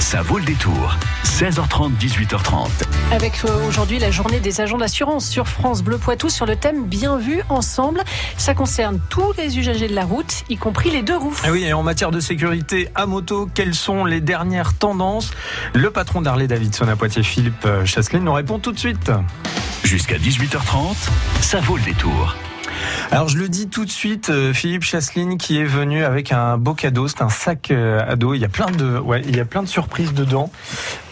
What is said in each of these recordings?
Ça vaut le détour. 16h30, 18h30. Avec euh, aujourd'hui la journée des agents d'assurance sur France Bleu Poitou sur le thème Bien vu ensemble. Ça concerne tous les usagers de la route, y compris les deux roues. Ah oui, et en matière de sécurité à moto, quelles sont les dernières tendances? Le patron d'Harley Davidson à Poitiers, Philippe euh, Chasseline, nous répond tout de suite. Jusqu'à 18h30, ça vaut le détour. Alors je le dis tout de suite, euh, Philippe Chasseline qui est venu avec un beau cadeau, c'est un sac euh, à dos. Il y a plein de, ouais, il y a plein de surprises dedans.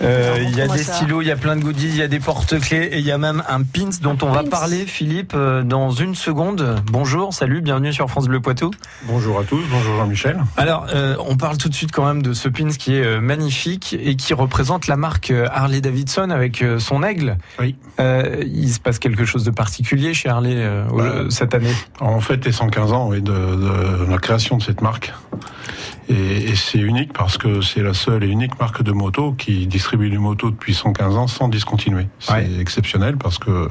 Euh, il y a des stylos, il y a plein de goodies, il y a des porte-clés et il y a même un pins dont on va parler, Philippe, dans une seconde. Bonjour, salut, bienvenue sur France Bleu Poitou. Bonjour à tous, bonjour Jean-Michel. Alors on parle tout de suite quand même de ce pins qui est magnifique et qui représente la marque Harley Davidson avec son aigle. Oui. il se passe quelque chose de particulier chez Harley bah, cette En fait, les 115 ans de, de, la création de cette marque. Et, et c'est unique parce que c'est la seule et unique marque de moto qui distribue des motos depuis 115 ans sans discontinuer. C'est exceptionnel parce que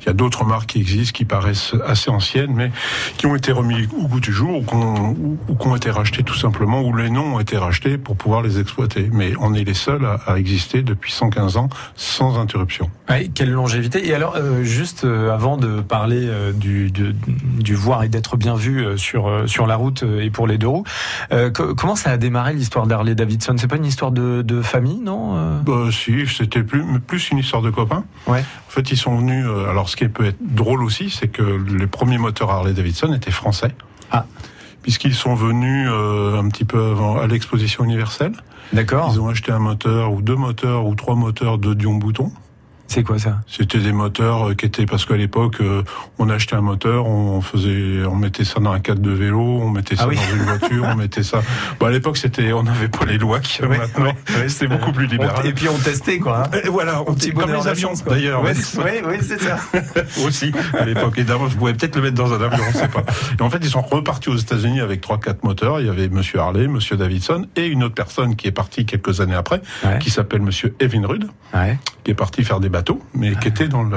il y a d'autres marques qui existent qui paraissent assez anciennes mais qui ont été remis au goût du jour ou qui ont, été rachetées tout simplement ou les noms ont été rachetés pour pouvoir les exploiter. Mais on est les seuls à, à exister depuis 115 ans sans interruption. Ouais, quelle longévité. Et alors, euh, juste euh, avant de parler euh, du, du, du, voir et d'être bien vu sur, sur la route et pour les deux roues, comment ça a démarré l'histoire d'Harley Davidson? C'est pas une histoire de, de famille, non bah, Si, c'était plus, plus une histoire de copains. Ouais. En fait, ils sont venus. alors, ce qui peut être drôle aussi, c'est que les premiers moteurs Harley Davidson étaient français. Ah. Puisqu'ils sont venus un petit peu avant à l'exposition universelle. D'accord. Ils ont acheté un moteur ou deux moteurs ou trois moteurs de Dion Bouton. C'est quoi ça? C'était des moteurs euh, qui étaient parce qu'à l'époque euh, on achetait un moteur, on faisait, on mettait ça dans un cadre de vélo, on mettait ça ah dans une voiture, on mettait ça. Bon à l'époque c'était, on n'avait pas les lois qui ouais, maintenant. Ouais, c'était beaucoup plus libéral. Et puis on testait quoi. Hein. Et voilà, on petit comme les avions d'ailleurs. Oui, oui, c'est ça. Aussi à l'époque. Et d'abord je pouvais peut-être le mettre dans un avion, on sait pas. Et en fait ils sont repartis aux États-Unis avec trois quatre moteurs. Il y avait Monsieur Harley, Monsieur Davidson et une autre personne qui est partie quelques années après, qui s'appelle Monsieur Evin Rudd, qui est parti faire des bateaux, mais qui était dans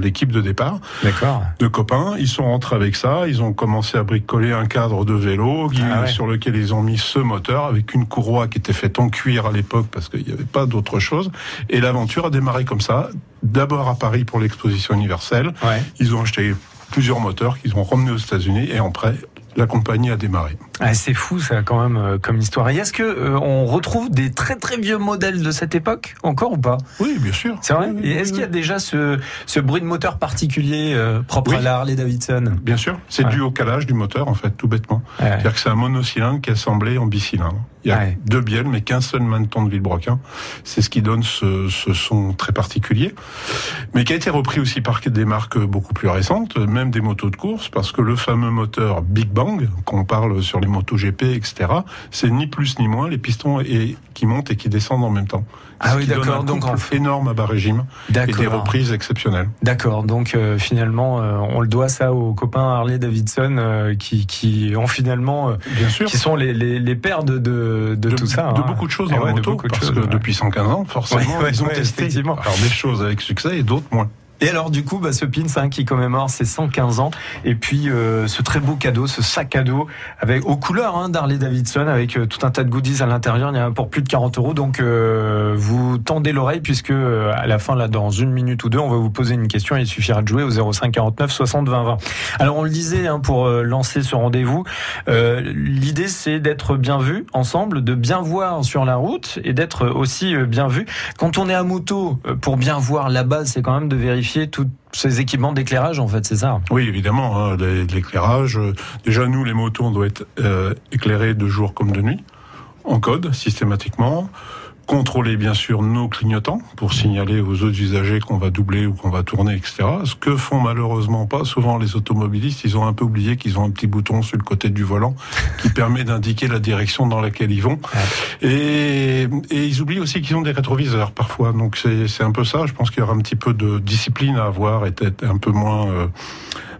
l'équipe de départ. D'accord. De copains, ils sont rentrés avec ça, ils ont commencé à bricoler un cadre de vélo ah sur lequel ils ont mis ce moteur avec une courroie qui était faite en cuir à l'époque parce qu'il n'y avait pas d'autre chose. Et l'aventure a démarré comme ça. D'abord à Paris pour l'exposition universelle. Ils ont acheté plusieurs moteurs qu'ils ont ramenés aux États-Unis et après la compagnie a démarré. Ah, c'est fou ça quand même euh, comme histoire. Et est-ce que euh, on retrouve des très très vieux modèles de cette époque encore ou pas? Oui, bien sûr. C'est vrai? Et est-ce qu'il y a déjà ce, ce bruit de moteur particulier euh, propre à la Harley Davidson? Bien sûr. C'est dû au calage du moteur en fait, tout bêtement. C'est-à-dire que c'est un monocylindre qui est assemblé en bicylindre. Il y a deux bielles, mais qu'un seul maintenon de Villebroquin. C'est ce qui donne ce, ce, son très particulier, mais qui a été repris aussi par des marques beaucoup plus récentes, même des motos de course, parce que le fameux moteur Big Bang, qu'on parle sur les motos GP, etc., c'est ni plus ni moins les pistons et, qui montent et qui descendent en même temps. Ah oui, d'accord. Donc en énorme à bas régime et des reprises exceptionnelles. D'accord. Donc euh, finalement, euh, on le doit ça aux copains Harley Davidson euh, qui, qui ont finalement, bien sûr, qui sont les, les, les pères de, de, de, tout ça, de hein. beaucoup de choses en moto, parce que depuis 115 ans, forcément, ils ont testé alors des choses avec succès et d'autres moins. Et alors du coup, bah, ce pins qui commémore ses 115 ans, et puis euh, ce très beau cadeau, ce sac cadeau avec aux couleurs hein, d'Harley Davidson, avec euh, tout un tas de goodies à l'intérieur. Il y en a pour plus de 40 euros, donc euh, vous tendez l'oreille puisque à la fin, là, dans une minute ou deux, on va vous poser une question. Et il suffira de jouer au 05 49 60 20 20. Alors on le disait hein, pour lancer ce rendez-vous, l'idée c'est d'être bien vu ensemble, de bien voir sur la route et d'être aussi bien vu. Quand on est à moto, pour bien voir la base, c'est quand même de vérifier tous ces équipements d'éclairage, en fait, c'est ça? Oui, évidemment, hein, l'éclairage. Déjà, nous, les motos, on doit être euh, éclairés de jour comme de nuit, en code, systématiquement contrôler bien sûr nos clignotants pour signaler aux autres usagers qu'on va doubler ou qu'on va tourner, etc. Ce que font malheureusement pas souvent les automobilistes, ils ont un peu oublié qu'ils ont un petit bouton sur le côté du volant qui permet d'indiquer la direction dans laquelle ils vont. Et, et ils oublient aussi qu'ils ont des rétroviseurs parfois. Donc c'est un peu ça. Je pense qu'il y aura un petit peu de discipline à avoir et être un peu moins... Euh,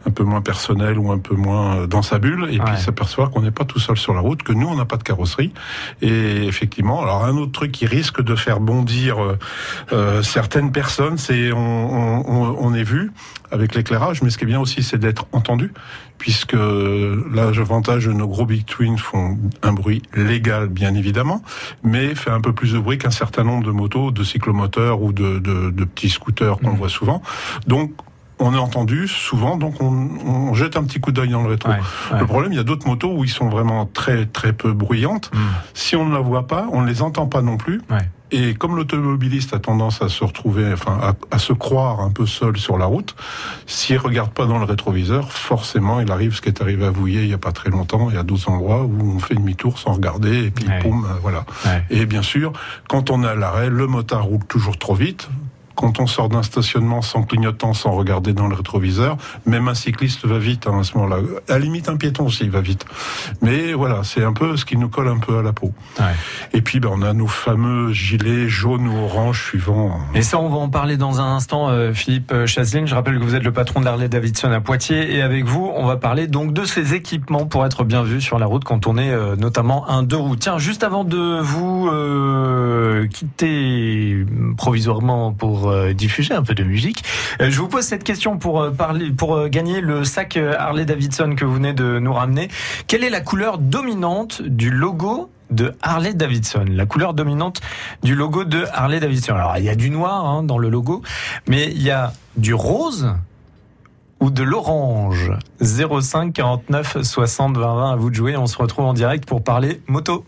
un peu moins personnel ou un peu moins dans sa bulle, et puis s'apercevoir qu'on n'est pas tout seul sur la route, que nous on n'a pas de carrosserie. Et effectivement, alors un autre truc qui risque de faire bondir euh, certaines personnes, c'est on, on, on est vu avec l'éclairage, mais ce qui est bien aussi, c'est d'être entendu, puisque l'avantage de nos gros Big Twins font un bruit légal, bien évidemment, mais fait un peu plus de bruit qu'un certain nombre de motos, de cyclomoteurs ou de, de, de petits scooters qu'on mmh. voit souvent. Donc, on est entendu souvent, donc on, jette un petit coup d'œil dans le rétro. Le problème, il y a d'autres motos où ils sont vraiment très très peu bruyantes. Mmh. Si on ne la voit pas, on ne les entend pas non plus. Ouais. Et comme l'automobiliste a tendance à se retrouver, enfin, à, se croire un peu seul sur la route, s'il regarde pas dans le rétroviseur, forcément, il arrive ce qui est arrivé à Vouillé il y a pas très longtemps. Il y a d'autres endroits où on fait demi-tour sans regarder et puis poum, euh, voilà. Et bien sûr, quand on est à l'arrêt, le motard roule toujours trop vite quand on sort d'un stationnement sans clignotant, sans regarder dans le rétroviseur, même un cycliste va vite hein, à ce moment-là. À la limite, un piéton aussi va vite. Mais voilà, c'est un peu ce qui nous colle un peu à la peau. Ouais. Et puis, ben, on a nos fameux gilets jaunes ou orange suivant. Et ça, on va en parler dans un instant, euh, Philippe Chasseline. Je rappelle que vous êtes le patron d'Harley Davidson à Poitiers. Et avec vous, on va parler donc de ces équipements pour être bien vu sur la route quand on est euh, notamment un deux roues. Tiens, juste avant de vous euh, quitter provisoirement pour euh, diffuser un peu de musique. Euh, je vous pose cette question pour euh, gagner le sac Harley Davidson que vous venez de nous ramener. Quelle est la couleur dominante du logo de Harley Davidson, la couleur dominante du logo de Harley Davidson. Alors il y a du noir hein, dans le logo, mais il y a du rose ou de l'orange? 05 49 60 20 20 à vous de jouer. On se retrouve en direct pour parler moto.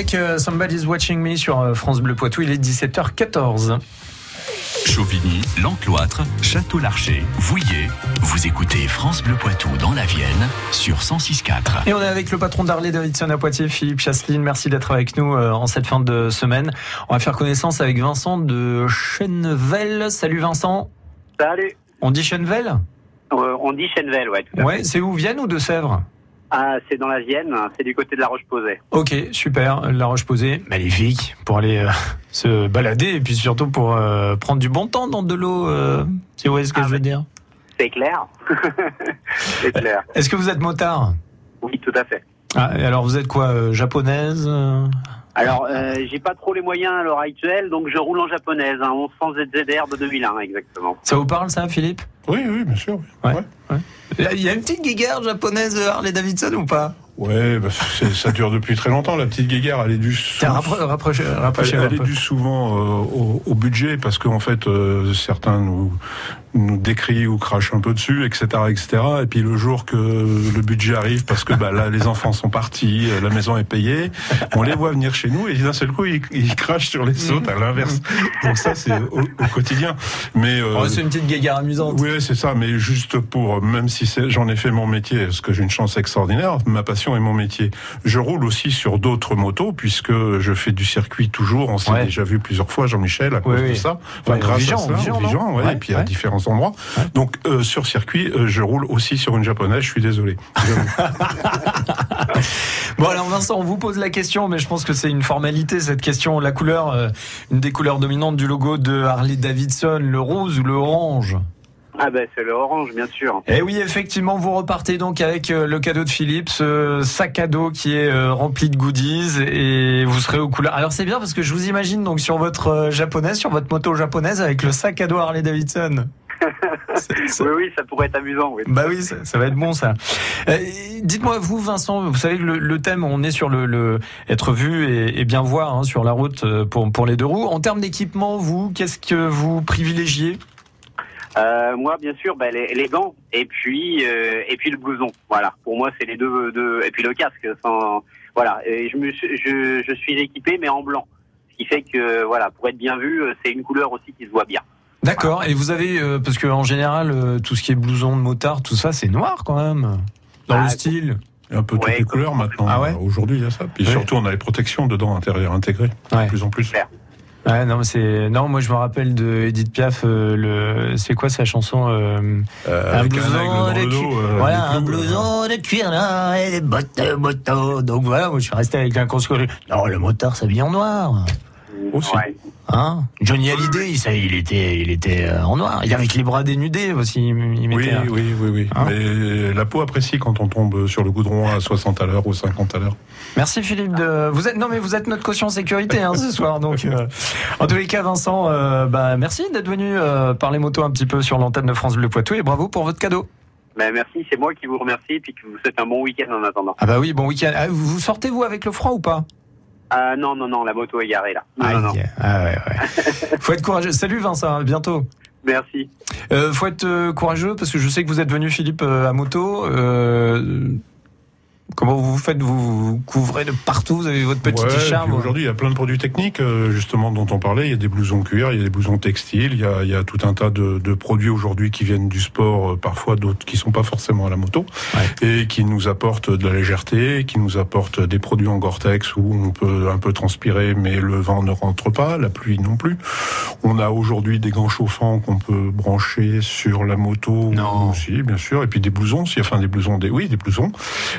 Avec euh, Somebody's Watching Me sur euh, France Bleu Poitou. Il est 17h14. Chauvigny, L'Encloître, Château-Larcher, Vouillé. Vous écoutez France Bleu Poitou dans la Vienne sur 106.4. Et on est avec le patron d'Harley Davidson à Poitiers, Philippe Chasseline. Merci d'être avec nous euh, en cette fin de semaine. On va faire connaissance avec Vincent de Chenvel. Salut Vincent. Salut. On dit Chenvel Euh, on dit Chenvel, ouais. tout à Ouais, fait. c'est où? Vienne ou de Sèvres? Ah, c'est dans la Vienne, c'est du côté de la Roche-Posay. Ok, super. La Roche-Posée, magnifique pour aller euh, se balader et puis surtout pour euh, prendre du bon temps dans de l'eau. euh, si vous voyez ce que Ah, je veux dire. C'est clair. c'est clair. Est-ce que vous êtes motard? Oui, tout à fait. ah, et Alors vous êtes quoi Japonaise Alors, euh, j'ai pas trop les moyens à l'heure actuelle, donc je roule en japonaise, hein, 1100 ZZR de 2001, exactement. Ça vous parle ça, Philippe? Oui, oui, bien sûr. Ouais. Ouais. Il y a une petite guéguerre japonaise euh, Harley Davidson ou pas? Ouais, bah, ça dure depuis très longtemps. La petite guéguerre, elle est due. Elle, elle est souvent euh, au, au budget parce qu'en fait euh, certains nous nous décrient ou crachent un peu dessus, etc., etc. Et puis le jour que le budget arrive, parce que bah, là les enfants sont partis, euh, la maison est payée, on les voit venir chez nous et d'un seul coup ils, ils crachent sur les autres à l'inverse. Donc ça c'est au, au quotidien. Mais euh, Oh, c'est une petite guéguerre amusante. oui, c'est ça, mais juste pour, même si j'en ai fait mon métier, parce que j'ai une chance extraordinaire, ma passion est mon métier. Je roule aussi sur d'autres motos, puisque je fais du circuit toujours, on s'est Ouais. déjà vu plusieurs fois, Jean-Michel, à cause Oui, de ça. Enfin, Ouais, grâce Vigan, à ça, ouais, et puis à différents endroits. Donc, euh, sur circuit, euh, je roule aussi sur une japonaise, je suis désolé. Bon alors Vincent, on vous pose la question, mais je pense que c'est une formalité cette question. La couleur, euh, une des couleurs dominantes du logo de Harley Davidson, le rose ou le orange Ah ben, c'est le orange, bien sûr. Eh oui, effectivement, vous repartez donc avec euh, le cadeau de Philippe, ce sac à dos qui est euh, rempli de goodies et vous serez aux couleurs. Alors c'est bien parce que je vous imagine donc sur votre euh, japonaise, sur votre moto japonaise avec le sac à dos Harley Davidson. Oui, oui, ça pourrait être amusant, oui. Bah oui, ça, ça va être bon ça. Euh, Dites-moi, vous, Vincent, vous savez que le, le thème, on est sur le, le être vu et, et bien voir hein, sur la route pour, pour les deux roues. En termes d'équipement, vous, qu'est-ce que vous privilégiez? Euh, moi, bien sûr, ben, les, les gants et puis euh, et puis le blouson. Voilà. Pour moi, c'est les deux, deux et puis le casque. Sans, voilà. Et je me suis- je, je suis équipé mais en blanc, ce qui fait que voilà, pour être bien vu, euh, c'est une couleur aussi qui se voit bien. D'accord. Et vous avez, euh, parce que en général, euh, tout ce qui est blouson de motard, tout ça, c'est noir quand même. Dans Ah, le style. Il y a un peu Ouais, toutes les couleurs maintenant. Ah ouais Aujourd'hui, il y a ça. Puis Ouais. surtout, on a les protections dedans, intérieur intégrées, Ouais. de plus en plus. Ouais, non, mais c'est non. Moi, je me rappelle de Edith Piaf. euh, le, c'est quoi sa chanson euh, Euh, Un blouson de cuir. euh, Voilà, un blouson de cuir là et des bottes de moto. Donc voilà, moi, je suis resté avec un conscient. Non, le motard s'habille en noir. Aussi. Ouais. Hein Johnny Hallyday, il, ça, il était, il était euh, en noir. Il avec les bras dénudés aussi. Il, il Oui, oui, oui, oui. Hein Mais la peau apprécie quand on tombe sur le goudron à 60 à l'heure ou 50 à l'heure. Merci Philippe. De... Vous êtes non mais vous êtes notre caution sécurité hein, ce soir. Donc euh, en tous les cas, Vincent, euh, bah merci d'être venu euh, parler moto un petit peu sur l'antenne de France Bleu Poitou et bravo pour votre cadeau. Ben, merci, c'est moi qui vous remercie et puis que vous souhaite un bon week-end en attendant. Ah bah oui, bon week-end. Ah, vous sortez vous avec le froid ou pas? Ah non, non, non, la moto est garée là. Non, non, non. Aïe. Ah ouais, ouais. faut être courageux. Salut Vincent, à bientôt. Merci. Euh, faut être euh, courageux parce que je sais que vous êtes venu Philippe euh, à moto. Euh, comment vous faites vous, vous couvrez de partout. Vous avez votre petit Ouais, t-shirt. puis Aujourd'hui, il y a plein de produits techniques, euh, justement, dont on parlait. Il y a des blousons cuir, il y a des blousons textiles, il y a, il y a tout un tas de, de produits aujourd'hui qui viennent du sport, euh, parfois d'autres qui sont pas forcément à la moto, et qui nous apportent de la légèreté, qui nous apportent des produits en Gore-Tex où on peut un peu transpirer, mais le vent ne rentre pas, la pluie non plus. On a aujourd'hui des gants chauffants qu'on peut brancher sur la moto Non. aussi, bien sûr, et puis des blousons, si, enfin des blousons, des, oui, des blousons.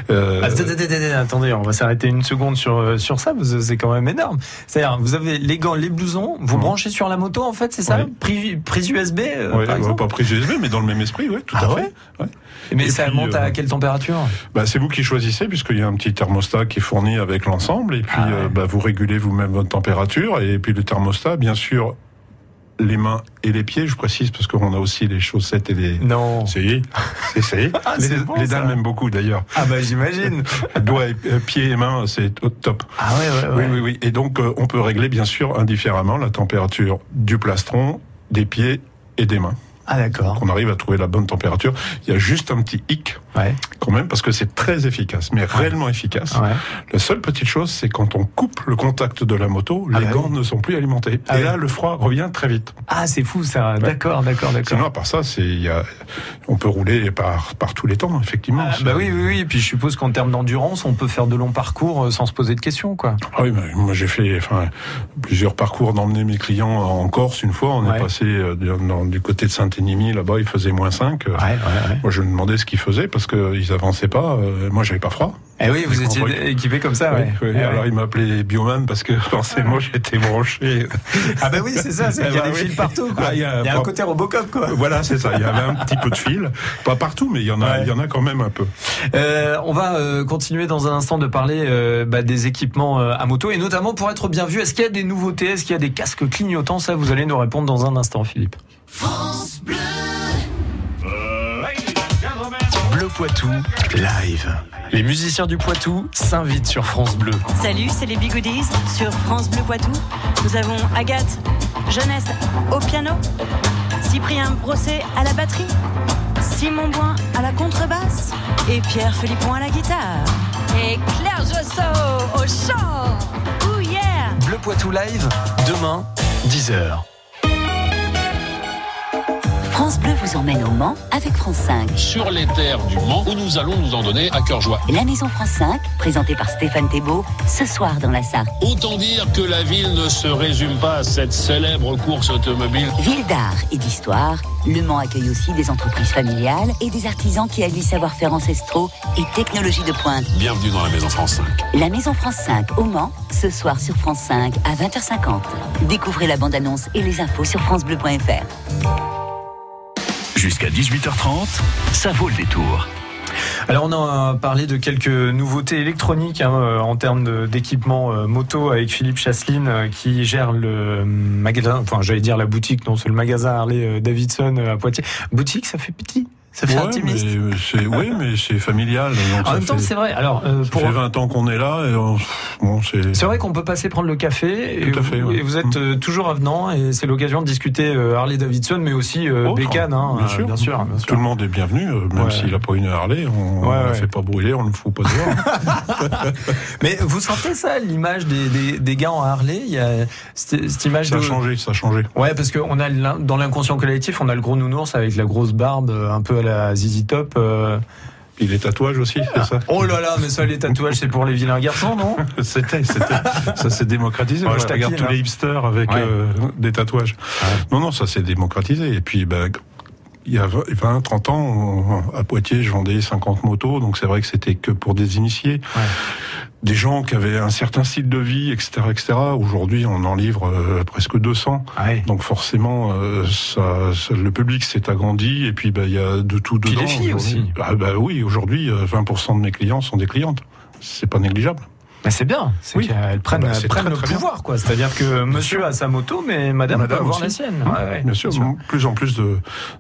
Euh, Ah, Attendez, on va s'arrêter une seconde sur, euh, sur ça, c'est quand même énorme. C'est-à-dire, vous avez les gants, les blousons, vous branchez sur la moto, en fait, c'est ça Ouais. Prise, prise USB, euh, ouais, par ouais, exemple pas prise USB, mais dans le même esprit, ouais, tout Ah à fait. Mais Et ça puis, monte euh, à quelle température Bah, c'est vous qui choisissez, puisqu'il y a un petit thermostat qui est fourni avec l'ensemble, et puis Ah euh, bah, vous régulez vous-même votre température, et puis le thermostat, bien sûr, les mains et les pieds, je précise, parce qu'on a aussi les chaussettes et les... Non. Si, c'est. Ah, les bon, les dames m'aiment beaucoup d'ailleurs. Ah bah j'imagine. Doigts, et, euh, pieds et mains, c'est au top. Ah ouais, ouais, Oui, ouais. oui, oui. Et donc, euh, on peut régler bien sûr indifféremment la température du plastron, des pieds et des mains. Ah d'accord. Qu'on arrive à trouver la bonne température. Il y a juste un petit hic ouais. quand même parce que c'est très efficace, mais réellement efficace. Ouais. La seule petite chose, c'est quand on coupe le contact de la moto, Ah les bah gants oui. ne sont plus alimentés. Ah et là, le froid revient très vite. Ah c'est fou ça. D'accord, d'accord, d'accord. Sinon, à part ça, c'est, il y a, on peut rouler par, par tous les temps, effectivement. Ah, bah oui, oui, oui. Et puis je suppose qu'en termes d'endurance, on peut faire de longs parcours euh, sans se poser de questions, quoi. Ah oui, moi j'ai fait enfin, plusieurs parcours d'emmener mes clients en Corse une fois. On est passé euh, dans- du côté de Saint-Énimie, là-bas il faisait moins 5. Ouais, ouais, ouais. Moi je me demandais ce qu'ils faisaient parce qu'ils avançaient pas. Euh, moi j'avais pas froid. Eh oui, vous étiez équipé comme ça. Oui, oui. Eh Alors il m'appelait Bioman parce que forcément j'étais branché. Ah bah oui, c'est ça, c'est qu'il y a bah des fils partout, quoi. Ah, il y a- il y a un côté Robocop, quoi. Voilà, c'est ça. Il y avait un petit peu de fil, pas partout, mais il y en a, il y en a quand même un peu. Euh, on va euh, continuer dans un instant de parler euh, bah, des équipements euh, à moto et notamment pour être bien vu. Est-ce qu'il y a des nouveautés Est-ce qu'il y a des casques clignotants? Ça, vous allez nous répondre dans un instant, Philippe. Bleu Poitou, live. Les musiciens du Poitou s'invitent sur France Bleu. Salut, c'est les Bigoodies sur France Bleu Poitou. Nous avons Agathe Jeunesse au piano, Cyprien Brosset à la batterie, Simon Boin à la contrebasse et Pierre Philippon à la guitare. Et Claire Josso au chant. Ouh yeah Bleu Poitou live, demain, 10h. France Bleu vous emmène au Mans avec France 5. sur les terres du Mans où nous allons nous en donner à cœur joie. La Maison France 5, présentée par Stéphane Thébault, ce soir dans la Sarthe. Autant dire que la ville ne se résume pas à cette célèbre course automobile. Ville d'art et d'histoire, Le Mans accueille aussi des entreprises familiales et des artisans qui allient savoir-faire ancestraux et technologies de pointe. Bienvenue dans la Maison France 5. La Maison France 5 au Mans, ce soir sur France 5 à 20h50. Découvrez la bande-annonce et les infos sur francebleu.fr. Jusqu'à 18h30, ça vaut le détour. Alors on a parlé de quelques nouveautés électroniques hein, euh, en termes d'équipement euh, moto avec Philippe Chasseline euh, qui gère le magasin, enfin j'allais dire la boutique, non c'est le magasin Harley Davidson à Poitiers. Boutique ça fait petit, ça fait Ouais, intimiste. mais oui, mais c'est familial. donc En même temps fait- c'est vrai, alors euh, Ça pour... fait 20 ans qu'on est là et on- bon, c'est. Vrai qu'on peut passer prendre le café et, Tout à fait, vous, ouais. et vous êtes euh, toujours avenant et c'est l'occasion de discuter euh, Harley Davidson mais aussi euh, Autre, Bécane, hein, bien euh, sûr. bien sûr, bien sûr. Tout le monde est bienvenu, euh, même Ouais. s'il n'a pas une Harley, on ne ouais. fait pas brûler, on ne le fout pas dehors. Mais vous sentez ça, l'image des, des, des gars en Harley? Il y a cette, cette image ça a changé, ça a changé. Ouais, parce qu'on a dans l'inconscient collectif, on a le gros nounours avec la grosse barbe, euh, un peu à la ZZ Top. euh. Et les tatouages aussi, c'est ça Oh là là, mais ça, les tatouages, c'est pour les vilains garçons, non C'était, c'était, ça s'est démocratisé. Ouais, Moi, je je regarde tous les hein. hipsters avec Ouais. euh, des tatouages. Non, non, ça s'est démocratisé. Et puis, ben, il y a 20, 30 ans, on- à Poitiers, je vendais 50 motos, donc c'est vrai que c'était que pour des initiés. Ouais. Des gens qui avaient un certain style de vie, etc., etc. Aujourd'hui, on en livre euh, presque 200. Ouais. Donc forcément, euh, ça, ça- le public s'est agrandi et puis bah, il y a de tout Puis dedans. les filles aujourd'hui. aussi. Ah, bah oui, aujourd'hui, euh, 20% de mes clients sont des clientes. C'est pas négligeable. Mais c'est bien, c'est Oui. qu'elles prennent, Ah bah, elles c'est prennent très, le très bien. pouvoir, quoi. C'est-à-dire que monsieur a sa moto, mais madame, Madame peut avoir aussi. la sienne. Mmh, Ouais, ouais, bien sûr, plus en plus de,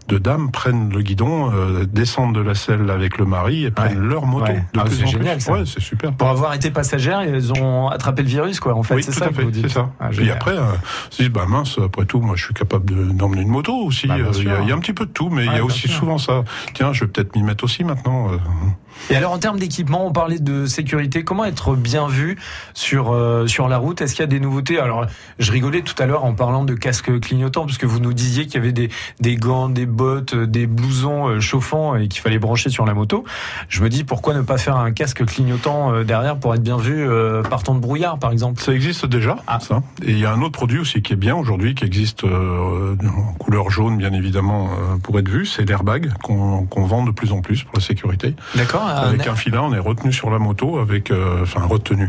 de dames prennent le guidon, euh, descendent de la selle avec le mari et prennent Ouais. leur moto. Ah, plus c'est en génial, plus. ça. Ouais, c'est super. Pour avoir été passagère, ils ont attrapé le virus, quoi. En fait, oui, c'est tout ça que fait, vous dites. c'est ça. Ah, Puis génial. après, euh, se dit, bah mince, après tout, moi je suis capable de- d'emmener une moto aussi. Bah, Euh, Il y, a- y un petit peu de tout, mais il y a aussi souvent ça. Tiens, je vais peut-être m'y mettre aussi maintenant. euh. Et alors en termes d'équipement, on parlait de sécurité. Comment être bien vu sur euh, sur la route Est-ce qu'il y a des nouveautés? Alors je rigolais tout à l'heure en parlant de casques clignotants parce que vous nous disiez qu'il y avait des des gants, des bottes, euh, des blousons euh, chauffants et qu'il fallait brancher sur la moto. Je me dis pourquoi ne pas faire un casque clignotant derrière pour être bien vu euh, par temps de brouillard par exemple? Ça existe déjà, Ah. ça. Et il y a un autre produit aussi qui est bien aujourd'hui, qui existe euh, en couleur jaune, bien évidemment, pour être vu. C'est l'airbag qu'on vend de plus en plus pour la sécurité. D'accord Avec un filin, on est retenu sur la moto, avec, enfin retenu.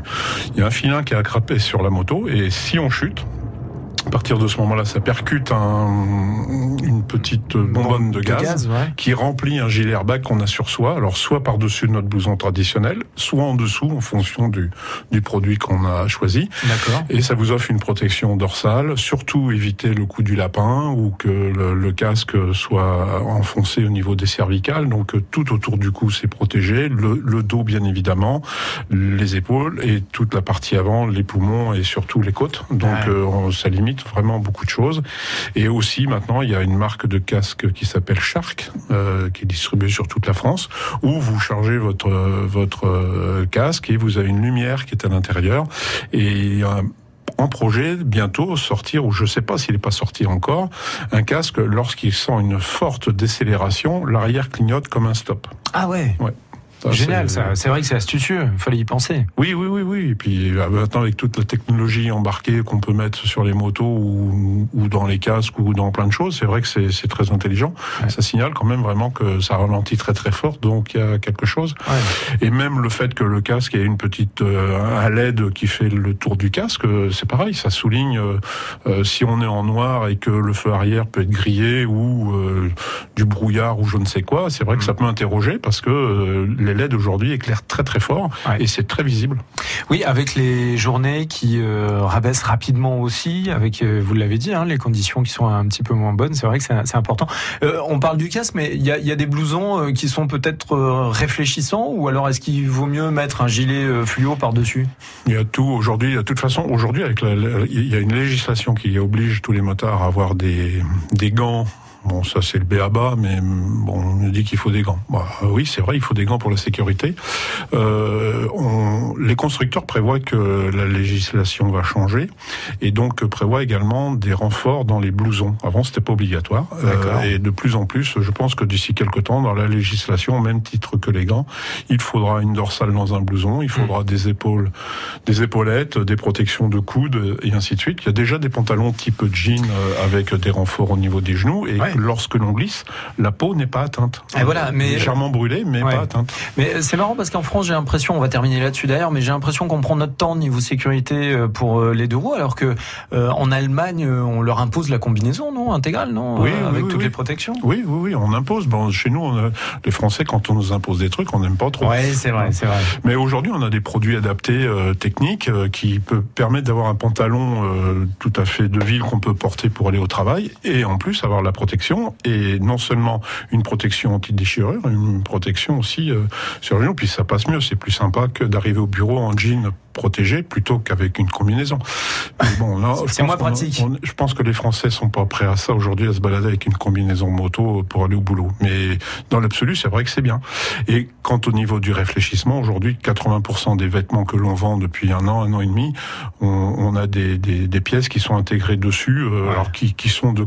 Il y a un filin qui est attrapé sur la moto, et si on chute, à partir de ce moment-là, ça percute un, une petite bonbonne de gaz, ouais. qui remplit un gilet airbag qu'on a sur soi. Alors soit par-dessus notre blouson traditionnel, soit en dessous en fonction du, du produit qu'on a choisi. D'accord. Et ça vous offre une protection dorsale, surtout éviter le coup du lapin ou que le, le casque soit enfoncé au niveau des cervicales. Donc tout autour du cou c'est protégé, le, le dos bien évidemment, les épaules et toute la partie avant, les poumons et surtout les côtes. Donc Ouais. euh, on- ça limite vraiment beaucoup de choses. Et aussi maintenant, il y a une marque de casque qui s'appelle Shark, euh, qui est distribuée sur toute la France, où vous chargez votre votre euh, casque et vous avez une lumière qui est à l'intérieur et en projet bientôt sortir, ou je ne sais pas s'il n'est pas sorti encore, un casque lorsqu'il sent une forte décélération, l'arrière clignote comme un stop. Ah ouais? Ouais. Génial, ça. C'est vrai que c'est astucieux. Il fallait y penser. Oui, oui, oui, oui. Et puis euh, maintenant, avec toute la technologie embarquée qu'on peut mettre sur les motos ou, ou, dans les casques ou dans plein de choses, c'est vrai que c'est très intelligent. Ça signale quand même vraiment que ça ralentit très très fort, donc il y a quelque chose. Ouais. Et même le fait que le casque ait une petite euh, un LED qui fait le tour du casque, euh, c'est pareil. Ça souligne euh, si on est en noir et que le feu arrière peut être grillé ou euh, du brouillard ou je ne sais quoi. C'est vrai que ça peut interroger parce que les LED aujourd'hui éclairent très très fort ouais. et c'est très visible. Oui, avec les journées qui euh, rabaissent rapidement aussi, avec, euh, vous l'avez dit, hein, les conditions qui sont un petit peu moins bonnes, c'est vrai que c'est important. Euh, on parle du casque, mais il y a, y a, des blousons euh, qui sont peut-être réfléchissants ou alors est-ce qu'il vaut mieux mettre un gilet fluo par-dessus? Il y a tout aujourd'hui, de toute façon, aujourd'hui, avec la, la, il y a une législation qui oblige tous les motards à avoir des, des gants Bon, ça c'est le béaba, mais bon, on nous dit qu'il faut des gants. Bah, oui, c'est vrai, il faut des gants pour la sécurité. Euh, on, les constructeurs prévoient que la législation va changer et donc prévoient également des renforts dans les blousons. Avant, c'était pas obligatoire euh, et de plus en plus, je pense que d'ici quelques temps, dans la législation, au même titre que les gants, il faudra une dorsale dans un blouson, il faudra mmh. des épaules, des épaulettes, des protections de coudes et ainsi de suite. Il y a déjà des pantalons type jean euh, avec des renforts au niveau des genoux et ouais lorsque l'on glisse, la peau n'est pas atteinte. Et voilà, mais légèrement brûlée, mais ouais. pas atteinte. Mais c'est marrant parce qu'en France, j'ai l'impression, on va terminer là-dessus d'ailleurs, mais j'ai l'impression qu'on prend notre temps niveau sécurité pour les deux roues, alors que euh, en Allemagne, on leur impose la combinaison, non, intégrale, non, oui, euh, avec oui, toutes oui. les protections? Oui, oui, oui, on impose. Bon, chez nous, on les Français, quand on nous impose des trucs, on n'aime pas trop. Oui, c'est vrai, c'est vrai. Mais aujourd'hui, on a des produits adaptés euh, techniques qui peuvent permettre d'avoir un pantalon tout à fait de ville qu'on peut porter pour aller au travail et en plus avoir la protection et non seulement une protection anti-déchirure, une protection aussi euh, sur le genou, puis ça passe mieux, c'est plus sympa que d'arriver au bureau en jean protégé plutôt qu'avec une combinaison. Bon, c'est moins pratique. On, je pense que les Français sont pas prêts à ça aujourd'hui, à se balader avec une combinaison moto pour aller au boulot. Mais dans l'absolu, c'est vrai que c'est bien. Et quant au niveau du réfléchissement, aujourd'hui, 80% des vêtements que l'on vend depuis un an, un an et demi, on, on a des, des, des, pièces qui sont intégrées dessus, euh, ouais. alors qui, qui sont de,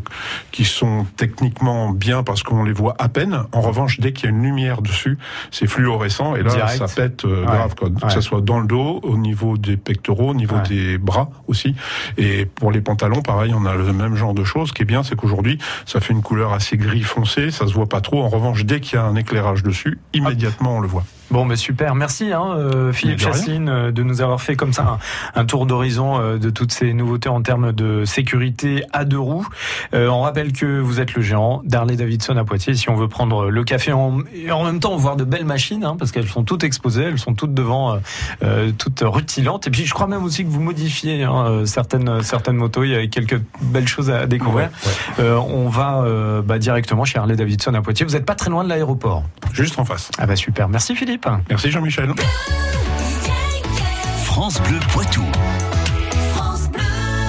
qui sont techniquement bien parce qu'on les voit à peine. En revanche, dès qu'il y a une lumière dessus, c'est fluorescent et là, Direct. ça pète euh, ouais. grave, quoi. que ce soit dans le dos, au niveau niveau des pectoraux, au niveau ouais. des bras aussi. Et pour les pantalons, pareil, on a le même genre de choses. Ce qui est bien, c'est qu'aujourd'hui, ça fait une couleur assez gris foncé, ça se voit pas trop. En revanche, dès qu'il y a un éclairage dessus, immédiatement on le voit. Bon, mais super. Merci, hein, euh, Philippe Chasseline, euh, de nous avoir fait comme ça un, un tour d'horizon euh, de toutes ces nouveautés en termes de sécurité à deux roues. Euh, on rappelle que vous êtes le gérant d'Harley Davidson à Poitiers. Si on veut prendre le café en, et en même temps voir de belles machines, hein, parce qu'elles sont toutes exposées, elles sont toutes devant, euh, toutes rutilantes. Et puis, je crois même aussi que vous modifiez hein, certaines certaines motos. Il y a quelques belles choses à découvrir. Ouais, ouais. on va bah, directement chez Harley Davidson à Poitiers. Vous n'êtes pas très loin de l'aéroport. Juste en face. Ah bah super. Merci Philippe. Merci Jean-Michel. France Bleu Poitou.